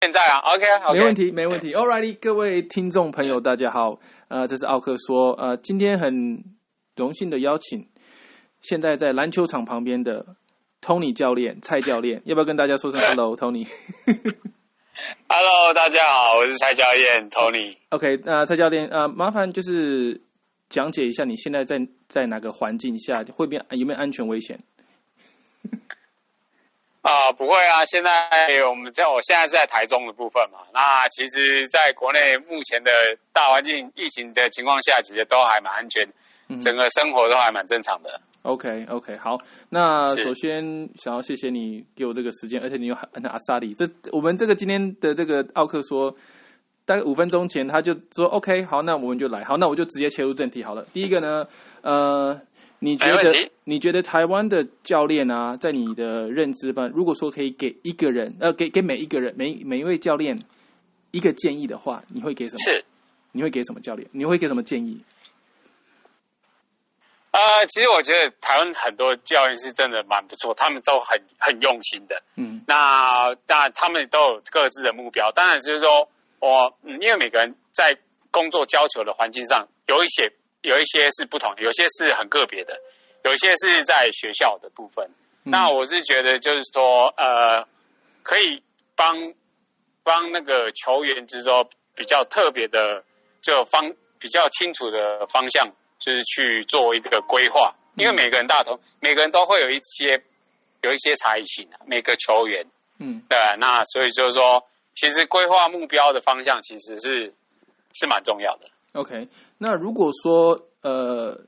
现在啊，OK，没问题，没问题。Alrighty，各位听众朋友，大家好。呃，这是奥克说，呃，今天很荣幸的邀请，现在在篮球场旁边的 Tony 教练、蔡教练，要不要跟大家说声 Hello，Tony？Hello，大家好，我是蔡教练 Tony。OK，那蔡教练，呃，麻烦就是讲解一下你现在在在哪个环境下，会变有没有安全危险？啊，不会啊！现在我们在我现在是在台中的部分嘛。那其实，在国内目前的大环境疫情的情况下，其实都还蛮安全，整个生活都还蛮正常的。OK，OK，好。那首先想要谢谢你给我这个时间，而且你有很阿萨里。这我们这个今天的这个奥克说，大概五分钟前他就说 OK，好，那我们就来。好，那我就直接切入正题好了。第一个呢，呃。你觉得你觉得台湾的教练啊，在你的认知班，如果说可以给一个人，呃，给给每一个人，每每一位教练一个建议的话，你会给什么？是，你会给什么教练？你会给什么建议？呃，其实我觉得台湾很多教练是真的蛮不错，他们都很很用心的。嗯，那那他们都有各自的目标，当然就是说我，嗯，因为每个人在工作教球的环境上有一些。有一些是不同，有些是很个别的，有些是在学校的部分。那我是觉得，就是说，呃，可以帮帮那个球员，就是说比较特别的，就方比较清楚的方向，就是去做一个规划。因为每个人大同，每个人都会有一些有一些差异性的，每个球员，嗯，对。那所以就是说，其实规划目标的方向，其实是是蛮重要的。OK。那如果说呃，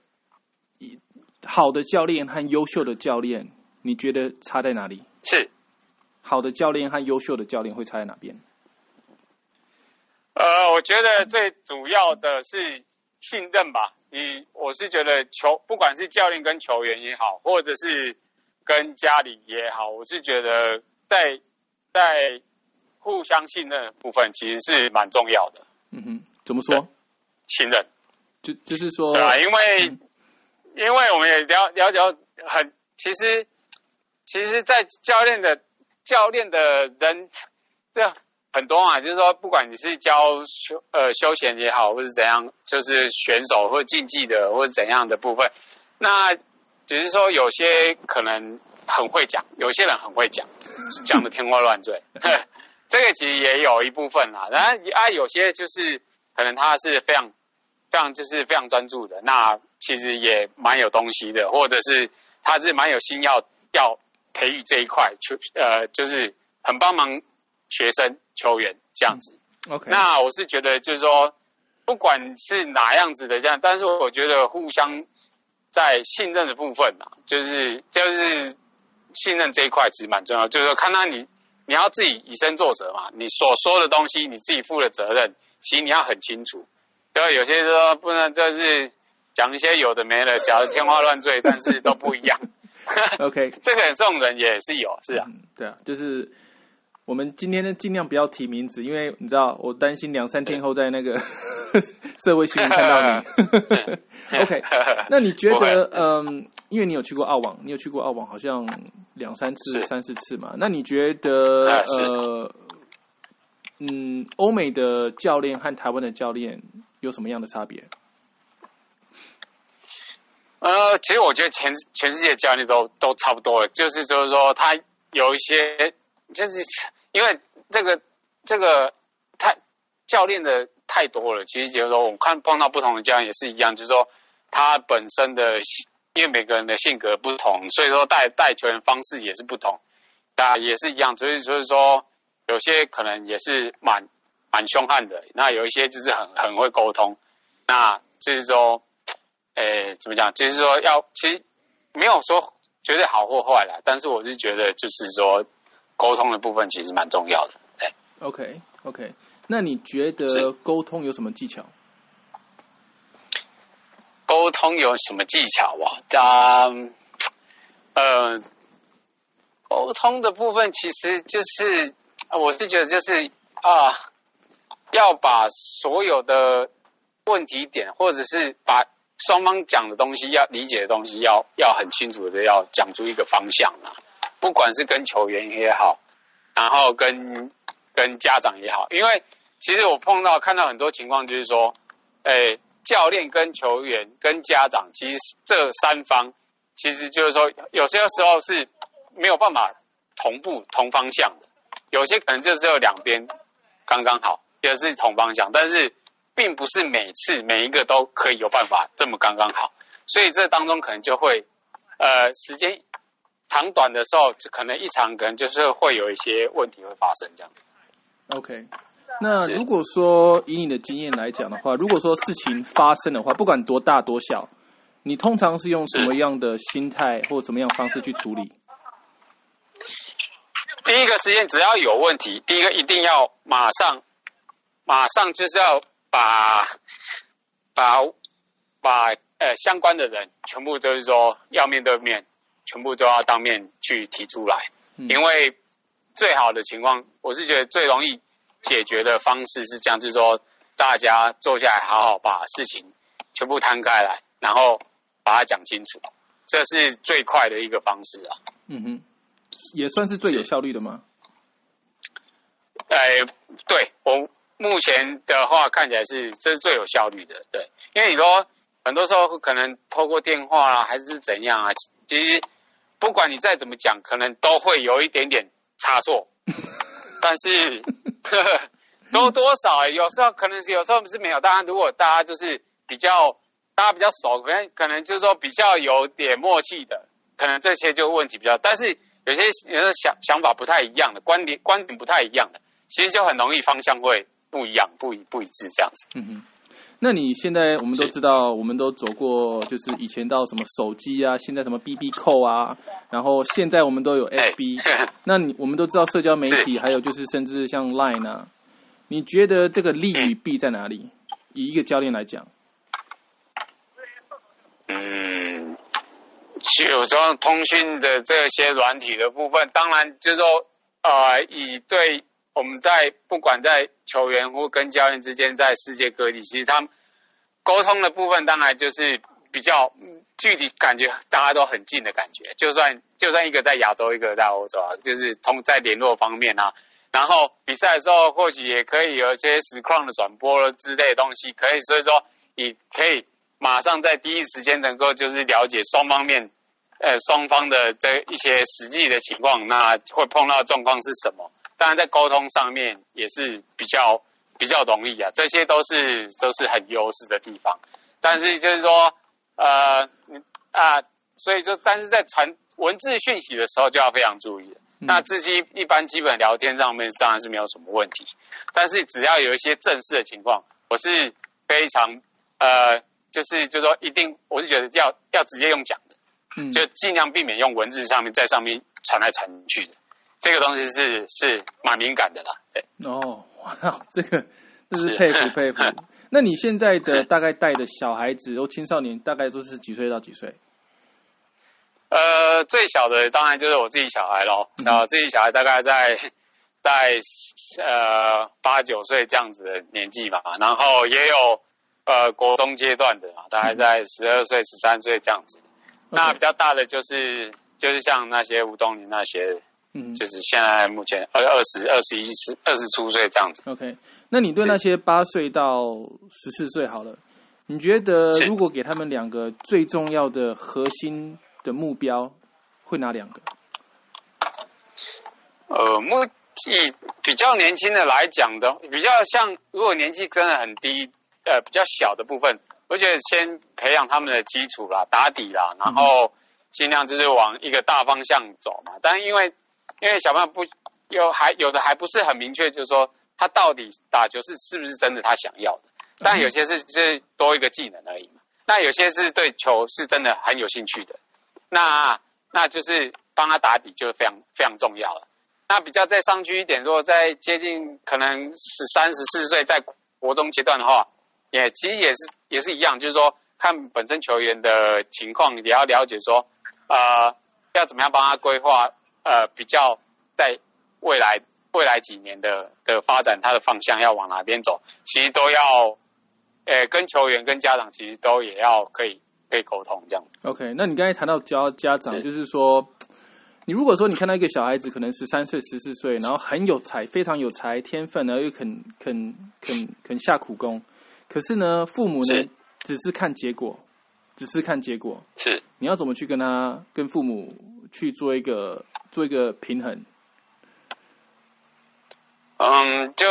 好的教练和优秀的教练，你觉得差在哪里？是好的教练和优秀的教练会差在哪边？呃，我觉得最主要的是信任吧。你我是觉得球，不管是教练跟球员也好，或者是跟家里也好，我是觉得在在互相信任的部分，其实是蛮重要的。嗯哼，怎么说？信任。就就是说，对啊，因为因为我们也了了解很，其实其实，在教练的教练的人这很多嘛，就是说，不管你是教休呃休闲也好，或是怎样，就是选手或竞技的或者怎样的部分，那只是说有些可能很会讲，有些人很会讲，讲的天花乱坠，这个其实也有一部分啦。然后啊，有些就是可能他是非常。非常就是非常专注的，那其实也蛮有东西的，或者是他是蛮有心要要培育这一块球，呃，就是很帮忙学生球员这样子。OK，那我是觉得就是说，不管是哪样子的这样，但是我觉得互相在信任的部分嘛，就是就是信任这一块其实蛮重要，就是说看到你你要自己以身作则嘛，你所说的东西你自己负的责任，其实你要很清楚。对，有些说不能，就是讲一些有的没的，讲的天花乱坠，但是都不一样。OK，这个这种人也是有，是啊，对啊，就是我们今天呢尽量不要提名字，因为你知道，我担心两三天后在那个 社会新闻看到你。OK，那你觉得，嗯，因为你有去过澳网，你有去过澳网，好像两三次、三四次嘛？那你觉得，呃，嗯，欧美的教练和台湾的教练？有什么样的差别？呃，其实我觉得全全世界教练都都差不多，就是就是说，他有一些，就是因为这个这个太教练的太多了。其实就是说，我们看碰到不同的教练也是一样，就是说他本身的，因为每个人的性格不同，所以说带带球员方式也是不同，啊，也是一样。所以所以说，有些可能也是蛮。蛮凶悍的，那有一些就是很很会沟通，那就是说，诶，怎么讲？就是说要其实没有说绝对好或坏啦，但是我是觉得就是说沟通的部分其实蛮重要的。对，OK OK，那你觉得沟通有什么技巧？沟通有什么技巧啊？嗯，呃，沟通的部分其实就是，我是觉得就是啊。要把所有的问题点，或者是把双方讲的东西要理解的东西，要要很清楚的要讲出一个方向啊。不管是跟球员也好，然后跟跟家长也好，因为其实我碰到看到很多情况，就是说，诶，教练跟球员跟家长，其实这三方，其实就是说，有些时候是没有办法同步同方向的，有些可能就只有两边刚刚好，也是同方向，但是并不是每次每一个都可以有办法这么刚刚好，所以这当中可能就会，呃，时间。长短的时候，就可能一长可能就是会有一些问题会发生这样。OK，那如果说以你的经验来讲的话，如果说事情发生的话，不管多大多小，你通常是用什么样的心态或怎么样方式去处理？第一个时间只要有问题，第一个一定要马上，马上就是要把把把呃相关的人全部就是说要面对面。全部都要当面去提出来，因为最好的情况，我是觉得最容易解决的方式是这样，就是说大家坐下来，好好把事情全部摊开来，然后把它讲清楚，这是最快的一个方式啊。嗯哼，也算是最有效率的吗？哎，对我目前的话看起来是这是最有效率的，对，因为你说很多时候可能透过电话啊，还是怎样啊，其实。不管你再怎么讲，可能都会有一点点差错，但是 都多少有时候可能是有时候是没有。当然，如果大家就是比较大家比较熟，可能可能就是说比较有点默契的，可能这些就问题比较。但是有些有的想想法不太一样的观点观点不太一样的，其实就很容易方向会不一样，不一不一致这样子。嗯嗯。那你现在我们都知道，我们都走过，就是以前到什么手机啊，现在什么 B B 扣啊，然后现在我们都有 F B。那你我们都知道社交媒体，还有就是甚至像 Line 啊，你觉得这个利与弊在哪里？以一个教练来讲，嗯，就说通讯的这些软体的部分，当然就是说，呃，以对。我们在不管在球员或跟教练之间，在世界各地，其实他们沟通的部分，当然就是比较具体，感觉大家都很近的感觉。就算就算一个在亚洲，一个在欧洲啊，就是通在联络方面啊，然后比赛的时候，或许也可以有一些实况的转播之类的东西，可以，所以说你可以马上在第一时间能够就是了解双方面，呃，双方的这一些实际的情况，那会碰到状况是什么？当然，在沟通上面也是比较比较容易啊，这些都是都是很优势的地方。但是就是说，呃，啊，所以就但是在传文字讯息的时候就要非常注意。那自己一般基本聊天上面当然是没有什么问题，但是只要有一些正式的情况，我是非常呃，就是就说一定，我是觉得要要直接用讲的，就尽量避免用文字上面在上面传来传去的。这个东西是是蛮敏感的啦，对。哦，哇，这个这是佩服佩服。那你现在的大概带的小孩子或青少年，大概都是几岁到几岁？呃，最小的当然就是我自己小孩喽。然后自己小孩大概在在呃八九岁这样子的年纪吧。然后也有呃国中阶段的嘛，大概在十二岁、十三岁这样子。那比较大的就是就是像那些吴东林那些。嗯，就是现在目前二二十二十一十二十出岁这样子。OK，那你对那些八岁到十四岁好了，你觉得如果给他们两个最重要的核心的目标，会哪两个？呃，目以比较年轻的来讲的，比较像如果年纪真的很低，呃，比较小的部分，我觉得先培养他们的基础啦、打底啦，然后尽量就是往一个大方向走嘛。但因为因为小朋友不有还有的还不是很明确，就是说他到底打球是是不是真的他想要的，但有些是是多一个技能而已嘛。那有些是对球是真的很有兴趣的，那那就是帮他打底就是非常非常重要了。那比较再上去一点，如果在接近可能十三十四岁在国中阶段的话，也其实也是也是一样，就是说看本身球员的情况，也要了解说，呃，要怎么样帮他规划。呃，比较在未来未来几年的的发展，它的方向要往哪边走，其实都要，呃，跟球员跟家长其实都也要可以可以沟通这样。OK，那你刚才谈到教家长，就是说，你如果说你看到一个小孩子，可能十三岁、十四岁，然后很有才，非常有才天分，然后又肯肯肯肯下苦功，可是呢，父母呢只是看结果，只是看结果。是，你要怎么去跟他、跟父母去做一个做一个平衡？嗯，就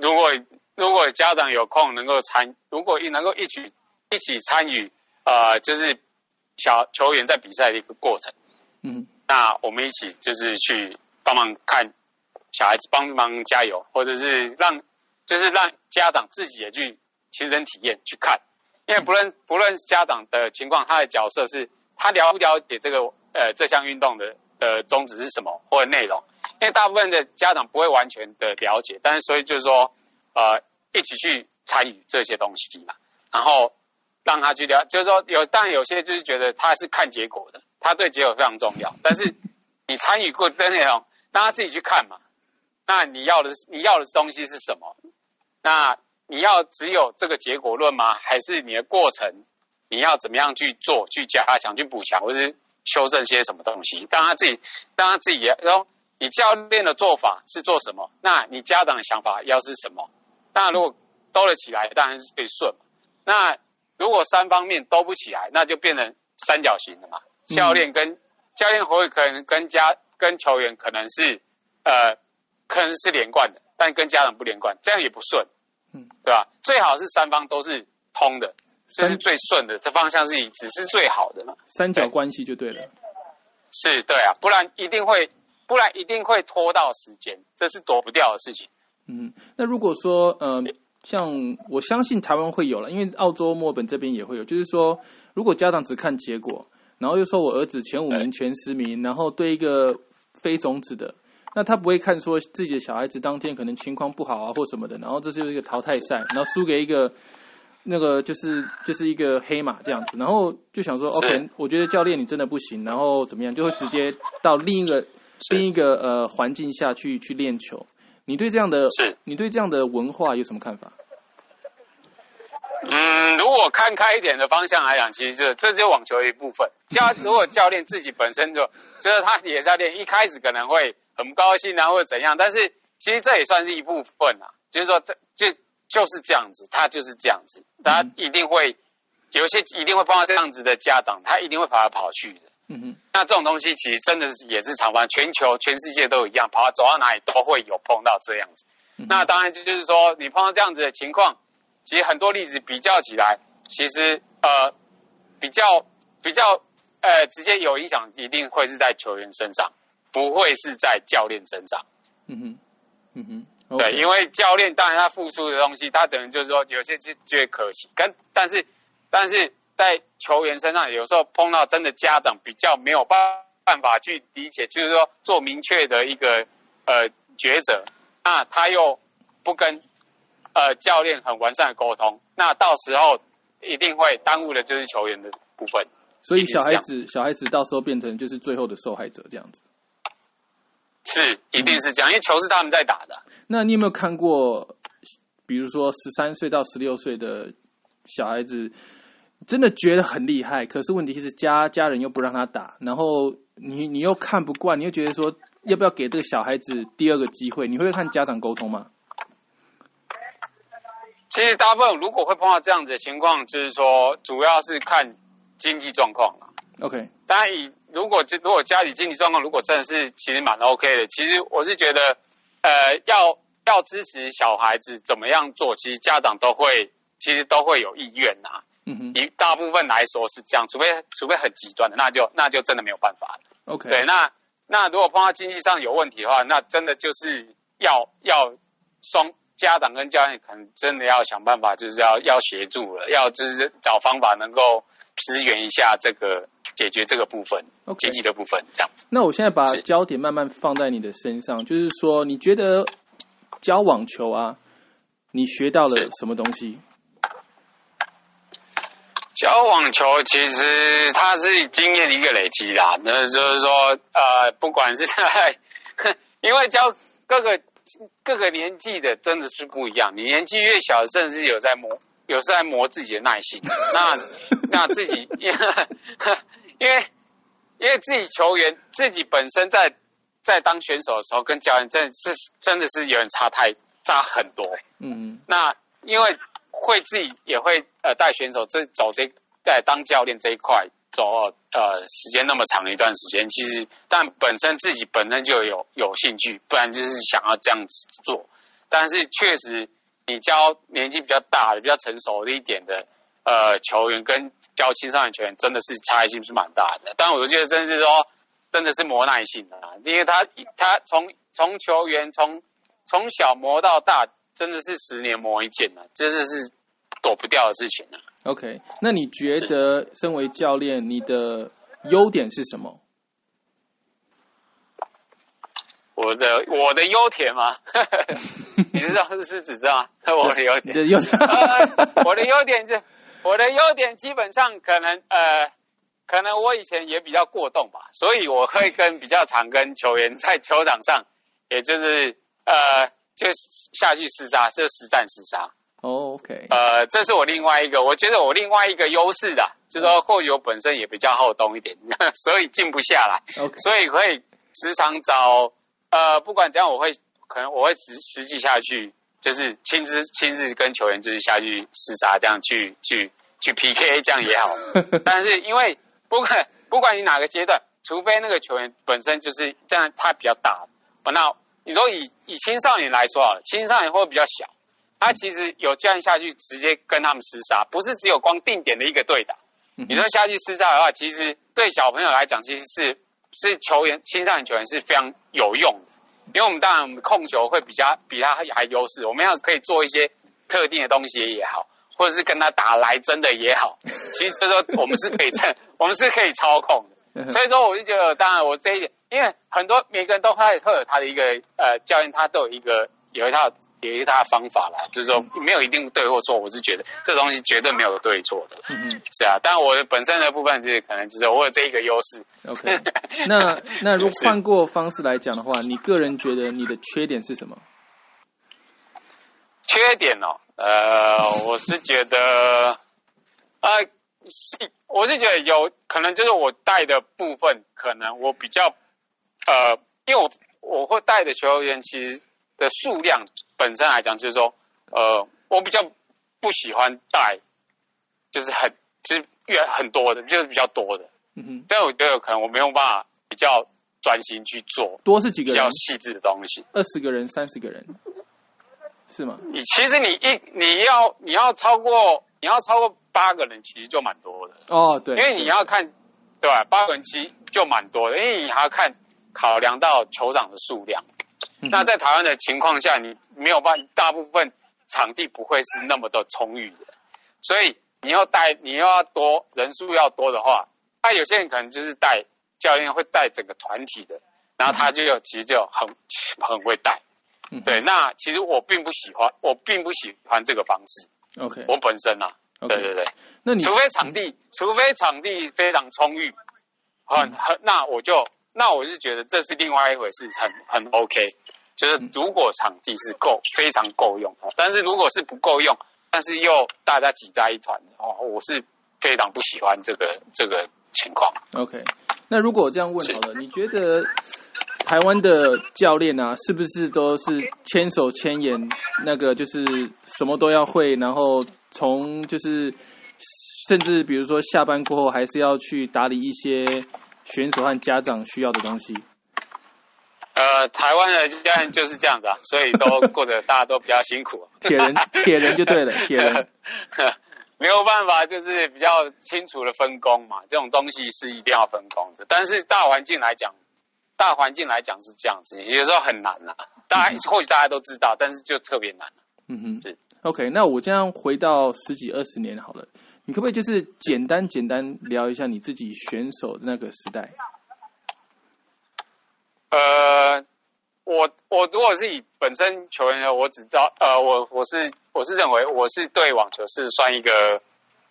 如果如果家长有空能够参，如果能够一起一起参与，呃，就是小球员在比赛的一个过程，嗯，那我们一起就是去帮忙看小孩子，帮忙加油，或者是让就是让家长自己也去亲身体验去看，因为不论不论家长的情况，他的角色是他了不了解这个呃这项运动的的宗旨是什么或者内容。因为大部分的家长不会完全的了解，但是所以就是说，呃，一起去参与这些东西嘛，然后让他去了，就是说有，当然有些就是觉得他是看结果的，他对结果非常重要。但是你参与过的内容，让他自己去看嘛。那你要的你要的东西是什么？那你要只有这个结果论吗？还是你的过程你要怎么样去做、去加强、去补强，或是修正些什么东西？当他自己，当他自己，然后。你教练的做法是做什么？那你家长的想法要是什么？那如果兜了起来，当然是最顺。那如果三方面兜不起来，那就变成三角形的嘛。教练跟教练会可能跟家跟球员可能是呃可能是连贯的，但跟家长不连贯，这样也不顺，嗯，对吧？最好是三方都是通的，这是最顺的，这方向是只是最好的嘛。三角关系就对了。是对啊，不然一定会。不然一定会拖到时间，这是躲不掉的事情。嗯，那如果说，呃，像我相信台湾会有了，因为澳洲墨本这边也会有，就是说，如果家长只看结果，然后又说我儿子前五名、前十名，然后对一个非种子的，那他不会看说自己的小孩子当天可能情况不好啊或什么的，然后这就是一个淘汰赛，然后输给一个那个就是就是一个黑马这样子，然后就想说，OK，我觉得教练你真的不行，然后怎么样，就会直接到另一个。另一个呃环境下去去练球，你对这样的是，你对这样的文化有什么看法？嗯，如果看开一点的方向来讲，其实这这就网球的一部分。教如果教练自己本身就就是他也是要练，一开始可能会很不高兴啊，或者怎样，但是其实这也算是一部分啊。就是说，这就就是这样子，他就是这样子，他一定会有些一定会碰到这样子的家长，他一定会跑来跑去的。嗯哼，那这种东西其实真的是也是常发全球全世界都一样，跑走到哪里都会有碰到这样子。那当然就是说，你碰到这样子的情况，其实很多例子比较起来，其实呃比较比较呃直接有影响，一定会是在球员身上，不会是在教练身上。嗯哼，嗯哼，对，因为教练当然他付出的东西，他等于就是说有些是觉得可惜，跟但是但是。在球员身上，有时候碰到真的家长比较没有办办法去理解，就是说做明确的一个呃抉择，那他又不跟呃教练很完善的沟通，那到时候一定会耽误的就是球员的部分。所以小孩子小孩子到时候变成就是最后的受害者这样子。是，一定是这样，因为球是他们在打的。那你有没有看过，比如说十三岁到十六岁的小孩子？真的觉得很厉害，可是问题是家家人又不让他打，然后你你又看不惯，你又觉得说要不要给这个小孩子第二个机会？你会看家长沟通吗？其实大部分如果会碰到这样子的情况，就是说主要是看经济状况了。OK，当然以如果如果家里经济状况如果真的是其实蛮 OK 的，其实我是觉得呃要要支持小孩子怎么样做，其实家长都会其实都会有意愿呐。嗯哼，一大部分来说是这样，除非除非很极端的，那就那就真的没有办法了。OK，对，那那如果碰到经济上有问题的话，那真的就是要要双家长跟教练可能真的要想办法，就是要要协助了，要就是找方法能够支援一下这个解决这个部分经济的部分，这样。那我现在把焦点慢慢放在你的身上，就是说你觉得教网球啊，你学到了什么东西？教网球其实它是经验的一个累积啦，那就是说，呃，不管是在，因为教各个各个年纪的真的是不一样。你年纪越小，甚至有在磨，有时在磨自己的耐心。那那自己，因为因为因为自己球员自己本身在在当选手的时候，跟教练真的是真的是有点差太差很多。嗯，那因为会自己也会呃带选手这走这在当教练这一块走呃时间那么长一段时间，其实但本身自己本身就有有兴趣，不然就是想要这样子做。但是确实，你教年纪比较大的、比较成熟的一点的呃球员，跟教青少年球员，真的是差异性是蛮大的。但我觉得真是说，真的是磨耐性的，因为他他从从球员从从小磨到大，真的是十年磨一剑啊，真的是躲不掉的事情啊。OK，那你觉得身为教练，你的优点是什么？我的我的优点吗？你知道是指知道我的优点，我的优点就我的优点基本上可能呃，可能我以前也比较过动吧，所以我会跟比较常跟球员在球场上，也就是呃，就下去厮杀，就实战厮杀。OK，呃，这是我另外一个，我觉得我另外一个优势的，就是说或许我本身也比较好动一点，所以静不下来。所以会时常找。呃，不管怎样，我会可能我会实实际下去，就是亲自亲自跟球员就是下去厮杀，这样去去去 PK，这样也好。但是因为不管不管你哪个阶段，除非那个球员本身就是这样，他比较大。那你说以以青少年来说啊，青少年会比较小，他其实有这样下去直接跟他们厮杀，不是只有光定点的一个对打。你说下去厮杀的话，其实对小朋友来讲，其实是。是球员，青少年球员是非常有用的，因为我们当然我们控球会比较比他还优势，我们要可以做一些特定的东西也好，或者是跟他打来真的也好，其实说我们是可以趁，我们是可以操控的。所以说，我就觉得，当然我这一点，因为很多每个人都会会有他的一个呃教练，他都有一个有一套。有一套方法啦，就是说没有一定对或错，我是觉得这东西绝对没有对错的。嗯嗯，是啊，但我的本身的部分就是可能就是我有这一个优势。OK，那那如果换过方式来讲的话，你个人觉得你的缺点是什么？缺点哦，呃，我是觉得，呃，是我是觉得有可能就是我带的部分，可能我比较呃，因为我我会带的球员其实的数量。本身来讲，就是说，呃，我比较不喜欢带，就是很就是越很多的，就是比较多的。嗯哼，这样我觉得可能我没有办法比较专心去做。多是几个比较细致的东西？二十个人、三十个人，是吗？你其实你一你要你要超过你要超过八个人，其实就蛮多的。哦，对，因为你要看，对吧？八个人其实就蛮多的，因为你还要看考量到酋长的数量。那在台湾的情况下，你没有办法，大部分场地不会是那么的充裕的，所以你要带，你要多人数要多的话，那有些人可能就是带教练会带整个团体的，然后他就有其实就很很会带，对。那其实我并不喜欢，我并不喜欢这个方式。OK，我本身啊，对对对。那你除非场地，除非场地非常充裕，很很，那我就。那我是觉得这是另外一回事，很很 OK，就是如果场地是够非常够用，但是如果是不够用，但是又大家挤在一团哦，我是非常不喜欢这个这个情况。OK，那如果我这样问好了，你觉得台湾的教练啊，是不是都是千手千眼，那个就是什么都要会，然后从就是甚至比如说下班过后还是要去打理一些。选手和家长需要的东西。呃，台湾的家人就是这样子啊，所以都过得大家都比较辛苦。铁人，铁人就对了，铁人没有办法，就是比较清楚的分工嘛。这种东西是一定要分工的，但是大环境来讲，大环境来讲是这样子，有时候很难呐。大家或许大家都知道，但是就特别难。嗯哼，是 OK。那我这样回到十几二十年好了。你可不可以就是简单简单聊一下你自己选手的那个时代？呃，我我如果是以本身球员的，我只知道，呃，我我是我是认为我是对网球是算一个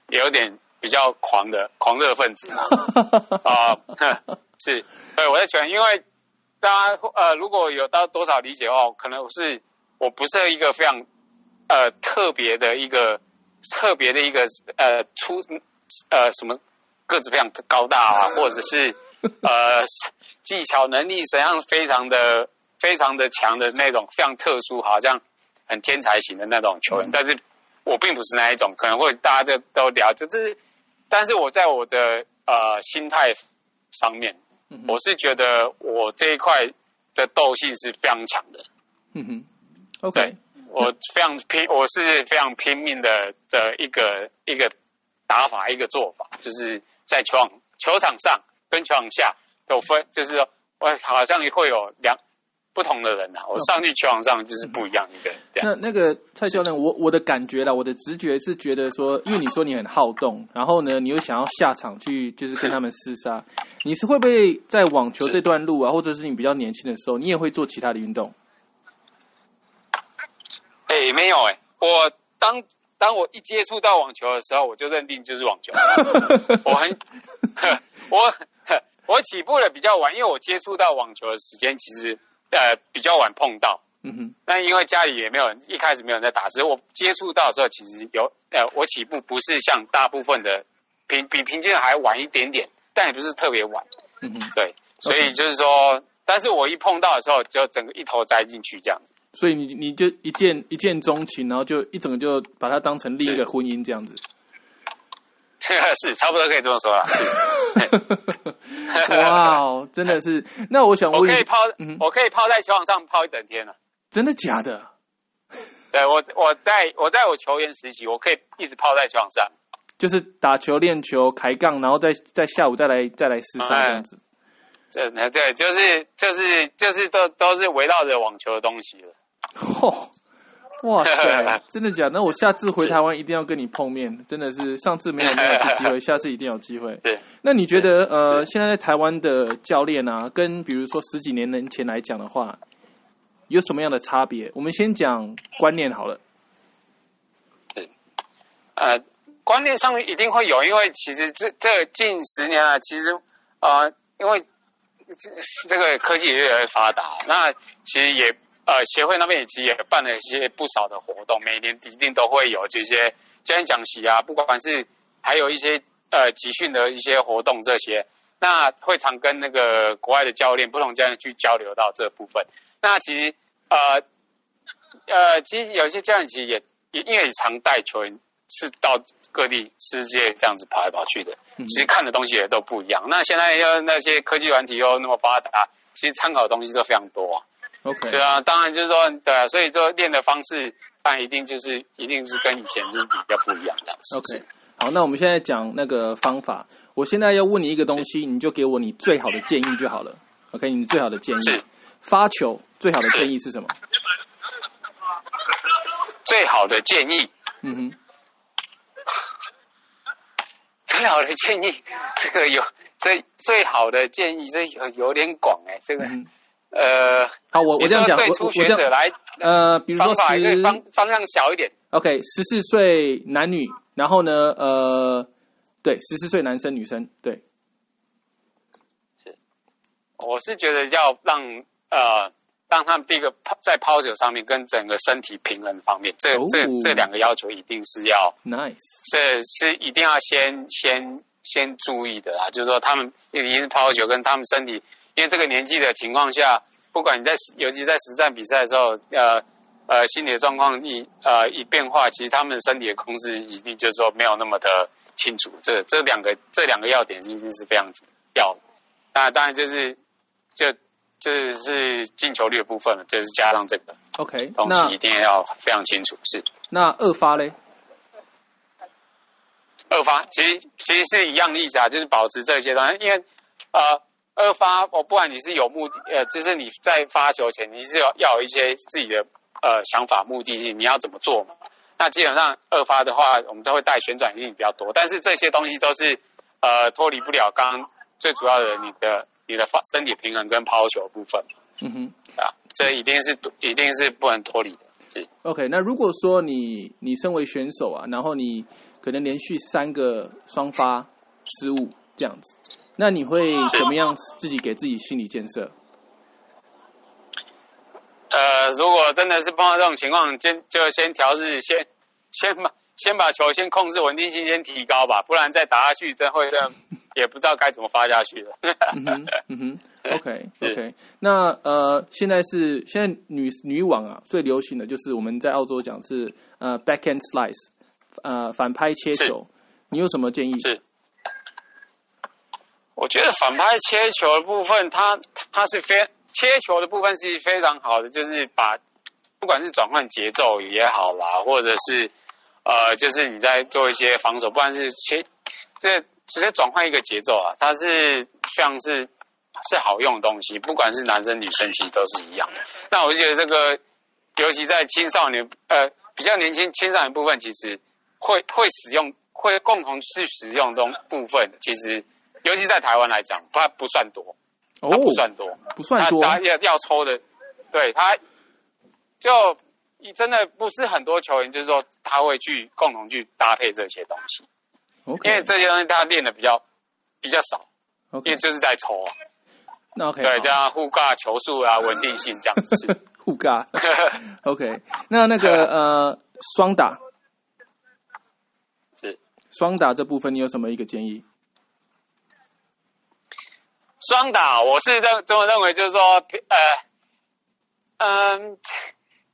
有点比较狂的狂热分子 啊，是，对，我在球员，因为大家呃如果有到多少理解哦，可能我是我不是一个非常呃特别的一个。特别的一个呃出呃什么个子非常高大啊，或者是呃技巧能力怎样非常的非常的强的那种，非常特殊，好像很天才型的那种球员。但是我并不是那一种，可能会大家就都聊，就是，但是我在我的呃心态上面，我是觉得我这一块的斗性是非常强的。嗯哼，OK。我非常拼，我是非常拼命的的一个一个打法，一个做法，就是在球场球场上跟球场下都分，就是说我好像会有两不同的人呐。我上去球场上就是不一样一个。那那个蔡教练，我我的感觉啦，我的直觉是觉得说，因为你说你很好动，然后呢，你又想要下场去，就是跟他们厮杀，你是会不会在网球这段路啊，或者是你比较年轻的时候，你也会做其他的运动？哎，没有哎，我当当我一接触到网球的时候，我就认定就是网球。我很 我我起步的比较晚，因为我接触到网球的时间其实呃比较晚碰到。嗯哼。但因为家里也没有人，一开始没有人在打，所以我接触到的时候其实有呃，我起步不是像大部分的平比平均还晚一点点，但也不是特别晚。嗯哼。对，所以就是说，但是我一碰到的时候，就整个一头栽进去这样子。所以你你就一见一见钟情，然后就一整个就把它当成另一个婚姻这样子。是差不多可以这么说了。哇哦，真的是。那我想问，我可以泡，我可以泡在球场上泡一整天了。真的假的？对我，我在我在我球员时期，我可以一直泡在球场上，就是打球、练球、抬杠，然后再在下午再来再来试杀这样子。这对，就是就是就是都都是围绕着网球的东西了。嚯，哇塞，真的假？那我下次回台湾一定要跟你碰面，真的是上次没有那次机会，下次一定有机会。对，那你觉得呃，现在在台湾的教练啊，跟比如说十几年前来讲的话，有什么样的差别？我们先讲观念好了。对，呃，观念上面一定会有，因为其实这这近十年啊，其实呃，因为这这个科技也越来越发达，那其实也。呃，协会那边也其实也办了一些不少的活动，每年一定都会有这些教练讲习啊，不管是还有一些呃集训的一些活动这些，那会常跟那个国外的教练、不同教练去交流到这部分。那其实呃呃，其实有些教练其实也也因为常带球员是到各地世界这样子跑来跑去的，其实看的东西也都不一样。那现在又那些科技软体又那么发达，其实参考的东西都非常多啊。OK，是啊，当然就是说，对啊，所以说练的方式，但一定就是一定是跟以前就是比较不一样的。OK，好，那我们现在讲那个方法。我现在要问你一个东西，你就给我你最好的建议就好了。OK，你最好的建议是发球最好的建议是什么？最好的建议，嗯哼，最好的建议，这个有最最好的建议，这有有点广哎，这个。呃，好，我我这样讲，对初学者来，呃，比如说十方方向小一点，OK，十四岁男女，然后呢，呃，对，十四岁男生女生，对，是，我是觉得要让呃，让他们第一个抛在抛球上面跟整个身体平衡方面，这这这两个要求一定是要 nice，是是一定要先先先注意的啦，就是说他们一定是抛球跟他们身体。因为这个年纪的情况下，不管你在，尤其在实战比赛的时候，呃，呃，心理的状况一呃一变化，其实他们身体的控制一定就是说没有那么的清楚。这这两个这两个要点一定是非常要。那当然就是就就是进球率的部分，就是加上这个 OK 东西一定要非常清楚。是那二发嘞？二发其实其实是一样的意思啊，就是保持这些东西，因为呃。二发，哦不管你是有目的，呃，就是你在发球前，你是要要有一些自己的呃想法、目的性，你要怎么做嘛？那基本上二发的话，我们都会带旋转力比较多，但是这些东西都是呃脱离不了刚刚最主要的你的你的发身体平衡跟抛球部分。嗯哼，啊，这一定是一定是不能脱离的。OK，那如果说你你身为选手啊，然后你可能连续三个双发失误这样子。那你会怎么样自己给自己心理建设？呃，如果真的是碰到这种情况，先就先调试，先先把先把球先控制稳定性先提高吧，不然再打下去真会这样，也不知道该怎么发下去了。嗯哼，嗯哼，OK OK。那呃，现在是现在女女网啊最流行的就是我们在澳洲讲是呃 backhand slice，呃反拍切球，你有什么建议？是，我觉得反拍切球的部分，它它是非切球的部分是非常好的，就是把不管是转换节奏也好啦，或者是。呃，就是你在做一些防守，不管是切，这直接转换一个节奏啊，它是像是是好用的东西，不管是男生女生，其实都是一样的。那我就觉得这个，尤其在青少年，呃，比较年轻青少年部分，其实会会使用，会共同去使用的部分，其实尤其在台湾来讲，它不算多，它不算多，不算多，他要要抽的，对他就。你真的不是很多球员，就是说他会去共同去搭配这些东西，因为这些东西他练的比较比较少，因为就是在抽啊。那 OK，对，这样护尬球速啊，稳定性这样子。护尬。OK，那那个呃，双打是双打这部分，你有什么一个建议？双打，我是认这么认为，就是说，呃，嗯。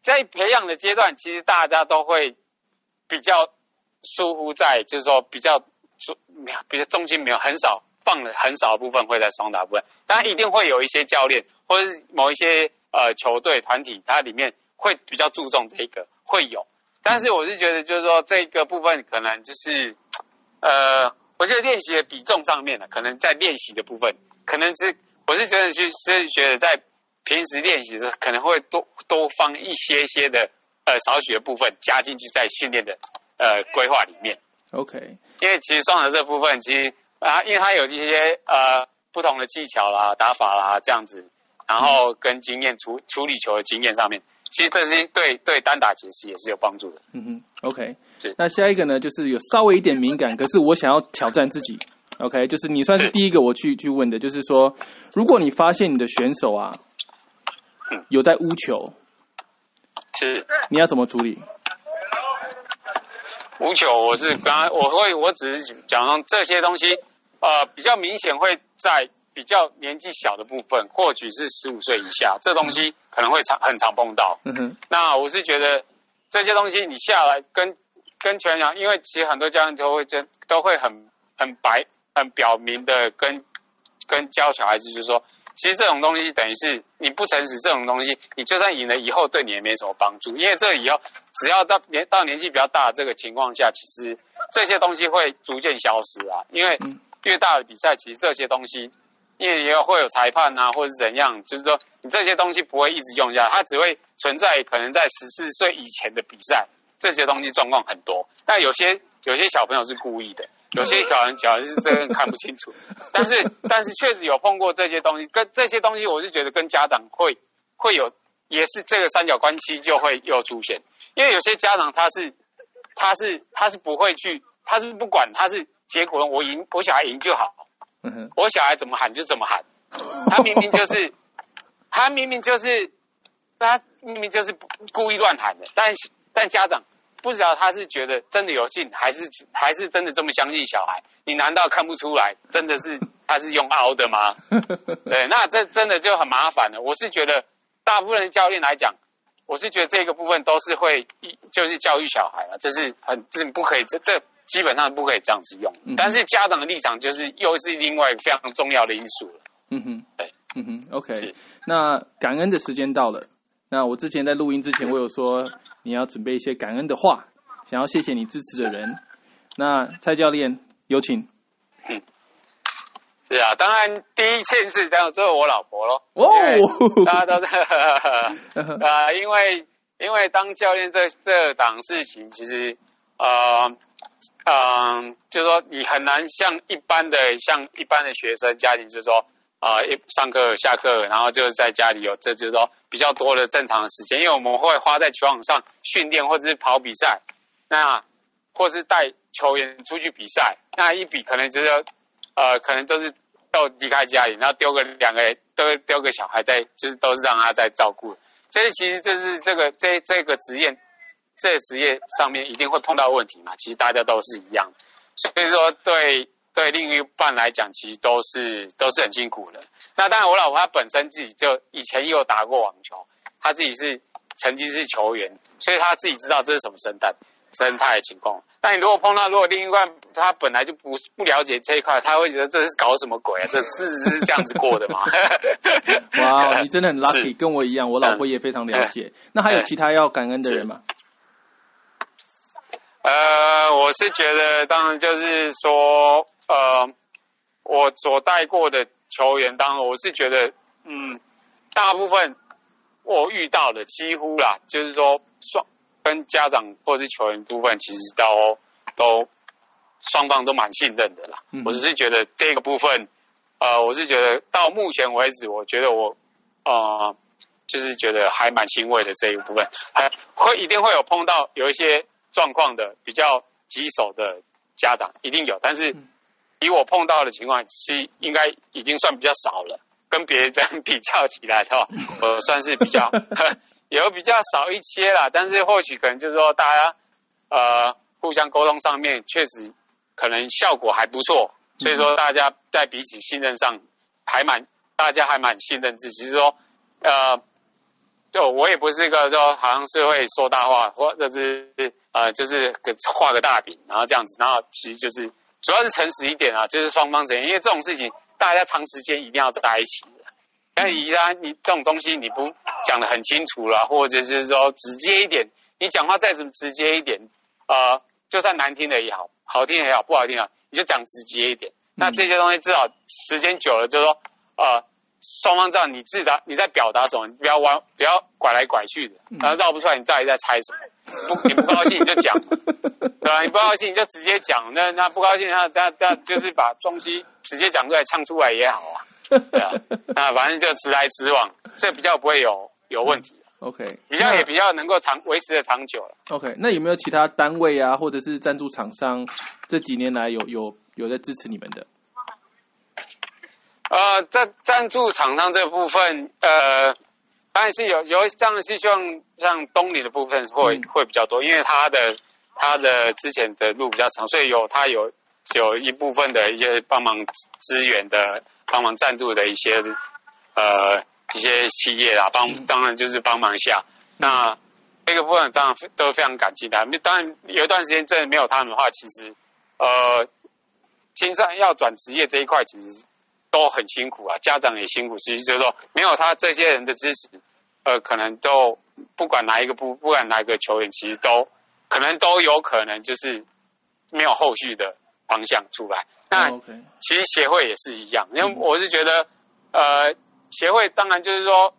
在培养的阶段，其实大家都会比较疏忽在，就是说比较没有，比较重心没有很少放的很少部分会在双打部分，当然一定会有一些教练或者是某一些呃球队团体，它里面会比较注重这个会有，但是我是觉得就是说这个部分可能就是呃，我觉得练习的比重上面呢，可能在练习的部分，可能是我是真的是是觉得在。平时练习的时候可能会多多放一些些的呃少许的部分加进去在训练的呃规划里面。OK，因为其实双打这部分其实啊，因为它有这些呃不同的技巧啦、打法啦这样子，然后跟经验处处理球的经验上面，其实这些对对单打其实也是有帮助的。嗯哼，OK，是。那下一个呢，就是有稍微一点敏感，可是我想要挑战自己。OK，就是你算是第一个我去去问的，就是说，如果你发现你的选手啊。有在污球，是你要怎么处理？无球，我是刚刚我会，我只是讲这些东西，呃，比较明显会在比较年纪小的部分，或许是十五岁以下，这东西可能会常很常碰到。嗯哼，那我是觉得这些东西你下来跟跟全阳，因为其实很多家长都会真都会很很白很表明的跟跟教小孩子，就是说。其实这种东西等于是你不诚实，这种东西你就算赢了以后对你也没什么帮助，因为这以后只要到年到年纪比较大这个情况下，其实这些东西会逐渐消失啊。因为越大的比赛，其实这些东西因为也会有裁判啊，或者是怎样，就是说你这些东西不会一直用下，它只会存在可能在十四岁以前的比赛，这些东西状况很多。但有些有些小朋友是故意的。有些小人小人是真的看不清楚，但是但是确实有碰过这些东西，跟这些东西我是觉得跟家长会会有，也是这个三角关系就会又出现，因为有些家长他是他是他是不会去，他是不管他是结果我赢我小孩赢就好，我小孩怎么喊就怎么喊，他明明就是他明明就是他明明就是故意乱喊的，但但家长。不知道他是觉得真的有劲，还是还是真的这么相信小孩？你难道看不出来，真的是他是用凹的吗？对，那这真的就很麻烦了。我是觉得，大部分的教练来讲，我是觉得这个部分都是会，就是教育小孩啊，这是很这不可以，这这基本上不可以这样子用。但是家长的立场就是又是另外非常重要的因素了。嗯哼，对，嗯哼，OK。那感恩的时间到了。那我之前在录音之前，我有说。你要准备一些感恩的话，想要谢谢你支持的人。那蔡教练有请。嗯，是啊，当然第一件事当然就是我老婆喽。哦，大家都在 啊，因为因为当教练这这档事情，其实呃嗯，就是说你很难像一般的像一般的学生家庭，就是说。啊，一上课下课，然后就是在家里有，这就是说比较多的正常时间，因为我们会花在球场上训练或者是跑比赛，那或是带球员出去比赛，那一比可能就是呃，可能都是都离开家里，然后丢个两个，都丢个小孩在，就是都是让他在照顾。这其实就是这个这这个职业这职业上面一定会碰到问题嘛，其实大家都是一样，所以说对对另一半来讲，其实都是都是很辛苦的。那当然，我老婆她本身自己就以前也有打过网球，她自己是曾经是球员，所以她自己知道这是什么生态生态的情况。但你如果碰到如果另一半他本来就不不了解这一块，他会觉得这是搞什么鬼啊？这是这样子过的吗？哇，你真的很 lucky，跟我一样，我老婆也非常了解。那还有其他要感恩的人吗？呃，我是觉得，当然就是说，呃，我所带过的球员，当中我是觉得，嗯，大部分我遇到的几乎啦，就是说双。跟家长或是球员部分，其实都都双方都蛮信任的啦。我只是觉得这个部分，呃，我是觉得到目前为止，我觉得我呃，就是觉得还蛮欣慰的这一部分，还会一定会有碰到有一些状况的比较棘手的家长，一定有。但是以我碰到的情况，是应该已经算比较少了，跟别人 比较起来的话，我算是比较。有比较少一些啦，但是或许可能就是说大家呃互相沟通上面确实可能效果还不错，所以说大家在彼此信任上还蛮大家还蛮信任自己，是说呃就我也不是一个说好像是会说大话或者是呃就是画个大饼，然后这样子，然后其实就是主要是诚实一点啊，就是双方之间，因为这种事情大家长时间一定要在一起的。那一旦，你这种东西你不讲的很清楚了，或者是说直接一点，你讲话再怎么直接一点，呃，就算难听的也好，好听也好，不好听啊，你就讲直接一点。那这些东西至少时间久了，就是说，呃，双方知道你自答你在表达什么，你不要弯，不要拐来拐去的，然后绕不出来，你到底在猜什么？不，你不高兴你就讲，对吧？你不高兴你就直接讲，那那不高兴那那那就是把东西直接讲出来，唱出来也好啊。对啊，那反正就直来直往，这比较不会有有问题。OK，比较也比较能够长维持的长久了。OK，那有没有其他单位啊，或者是赞助厂商这几年来有有有在支持你们的？呃，在赞助厂商这部分，呃，当然是有有，当然是希望像东里的部分会会比较多，因为他的他的之前的路比较长，所以有他有有一部分的一些帮忙支援的。帮忙赞助的一些呃一些企业啦，帮当然就是帮忙下。那这个部分当然都非常感激的。当然有一段时间真的没有他们的话，其实呃青山要转职业这一块，其实都很辛苦啊，家长也辛苦。其实就是说，没有他这些人的支持，呃，可能都不管哪一个不，不管哪一个球员，其实都可能都有可能就是没有后续的方向出来。那其实协会也是一样，因为我是觉得，呃，协会当然就是说，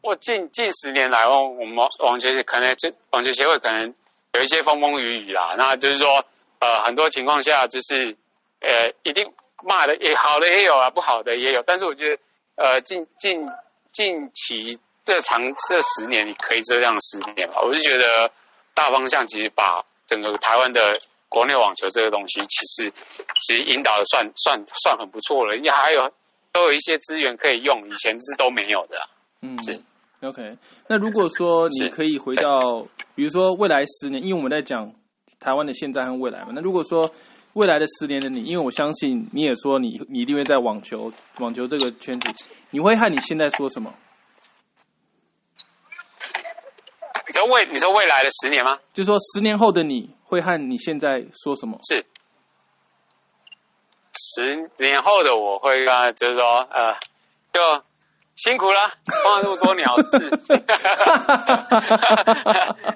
我近近十年来哦，我们网球可能这网球协会可能有一些风风雨雨啦。那就是说，呃，很多情况下就是，呃，一定骂的也好的也有啊，不好的也有。但是我觉得，呃，近近近期这长这十年，你可以这样十年吧。我就觉得大方向其实把整个台湾的。国内网球这个东西，其实其实引导的算算算很不错了，你还有都有一些资源可以用，以前是都没有的。嗯，是 OK。那如果说你可以回到，比如说未来十年，因为我们在讲台湾的现在和未来嘛。那如果说未来的十年的你，因为我相信你也说你你一定会在网球网球这个圈子，你会和你现在说什么？你说未你说未来的十年吗？就说十年后的你。会和你现在说什么？是十年后的我会跟他就是说，呃，就辛苦了，放了那么多鸟字。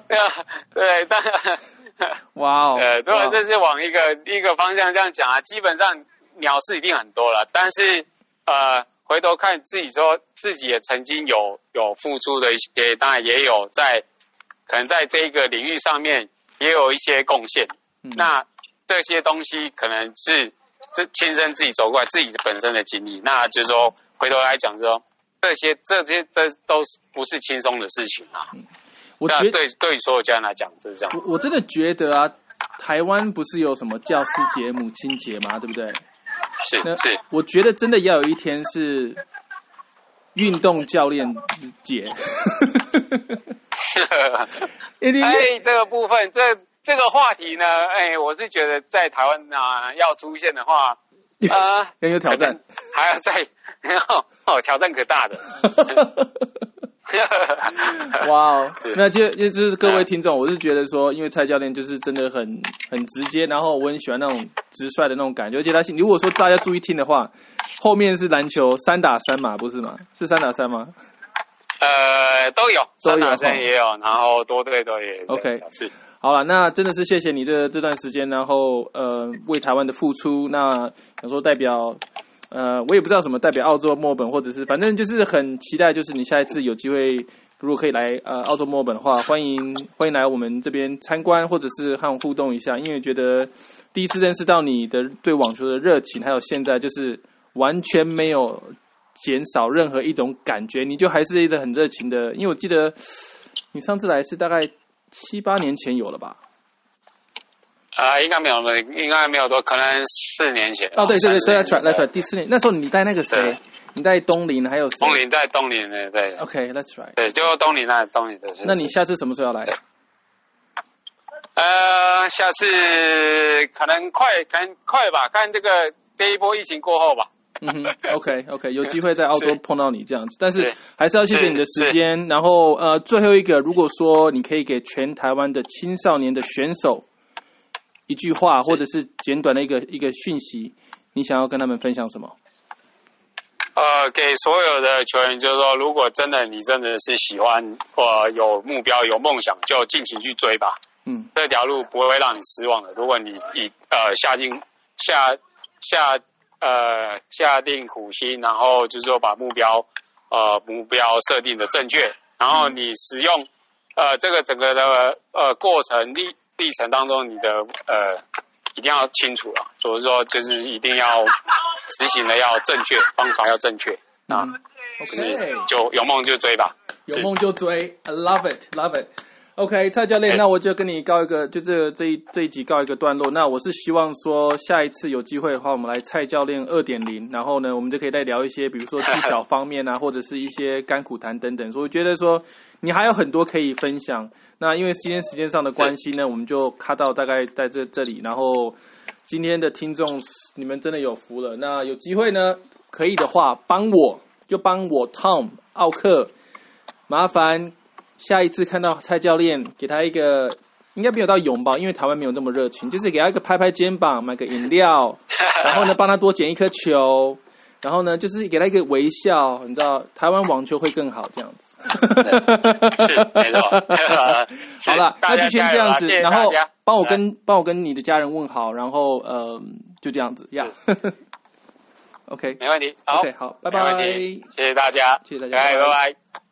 对啊，对，但 哇哦，呃，如果这是往一个一个方向这样讲啊，基本上鸟事一定很多了。但是呃，回头看自己说自己也曾经有有付出的一些，当然也有在可能在这个领域上面。也有一些贡献，那这些东西可能是这亲身自己走过来，自己本身的经历，那就是说回头来讲说，这些这些这都是不是轻松的事情啊。我觉得对对于所有家人来讲，就是这样。我我真的觉得啊，台湾不是有什么教师节、母亲节嘛，对不对？是是，我觉得真的要有一天是运动教练节。哎，这个部分，这这个话题呢，哎，我是觉得在台湾啊，要出现的话，啊，很有挑战，还要再，哦，挑战可大的。哇哦，那就就是各位听众，我是觉得说，因为蔡教练就是真的很很直接，然后我很喜欢那种直率的那种感觉，而且他如果说大家注意听的话，后面是篮球三打三嘛，不是吗？是三打三吗？呃，都有，三打三也有，然后多队都也。OK，是，好了，那真的是谢谢你这这段时间，然后呃为台湾的付出。那想说代表，呃，我也不知道什么代表澳洲墨尔本，或者是反正就是很期待，就是你下一次有机会，如果可以来呃澳洲墨尔本的话，欢迎欢迎来我们这边参观，或者是和我互动一下，因为觉得第一次认识到你的对网球的热情，还有现在就是完全没有。减少任何一种感觉，你就还是一个很热情的。因为我记得你上次来是大概七八年前有了吧？啊，应该没有了，应该没有多，可能四年前。哦，对对对，来出来来出来，第四年那时候你带那个谁？你在东林还有谁？东林在东林呢，对。OK，Let's try。对，就东林那东林的。那你下次什么时候要来？呃，下次可能快，可能快吧，看这个这一波疫情过后吧。嗯哼，OK OK，有机会在澳洲碰到你这样子，但是还是要谢谢你的时间。然后呃，最后一个，如果说你可以给全台湾的青少年的选手一句话，或者是简短的一个一个讯息，你想要跟他们分享什么？呃，给所有的球员就是说，如果真的你真的是喜欢或有目标、有梦想，就尽情去追吧。嗯，这条路不会让你失望的。如果你以呃下定下下。呃，下定苦心，然后就是说把目标，呃，目标设定的正确，然后你使用，呃，这个整个的呃过程历历程当中，你的呃一定要清楚了，所以说就是一定要执行的要正确，方法要正确啊，OK，就有梦就追吧，有梦就追，I love it，love it。OK，蔡教练，那我就跟你告一个，就这这一这一集告一个段落。那我是希望说，下一次有机会的话，我们来蔡教练二点零，然后呢，我们就可以再聊一些，比如说技巧方面啊，或者是一些甘苦谈等等。所以我觉得说，你还有很多可以分享。那因为今天时间上的关系呢，我们就卡到大概在这这里。然后今天的听众，你们真的有福了。那有机会呢，可以的话，帮我就帮我 Tom 奥克，麻烦。下一次看到蔡教练，给他一个应该没有到拥抱，因为台湾没有那么热情，就是给他一个拍拍肩膀，买个饮料，然后呢帮他多捡一颗球，然后呢就是给他一个微笑，你知道台湾网球会更好这样子。是没错。好了，那就先这样子，然后帮我跟帮我跟你的家人问好，然后呃就这样子呀。OK，没问题。OK，好，拜拜。谢谢大家，谢谢大家，拜拜。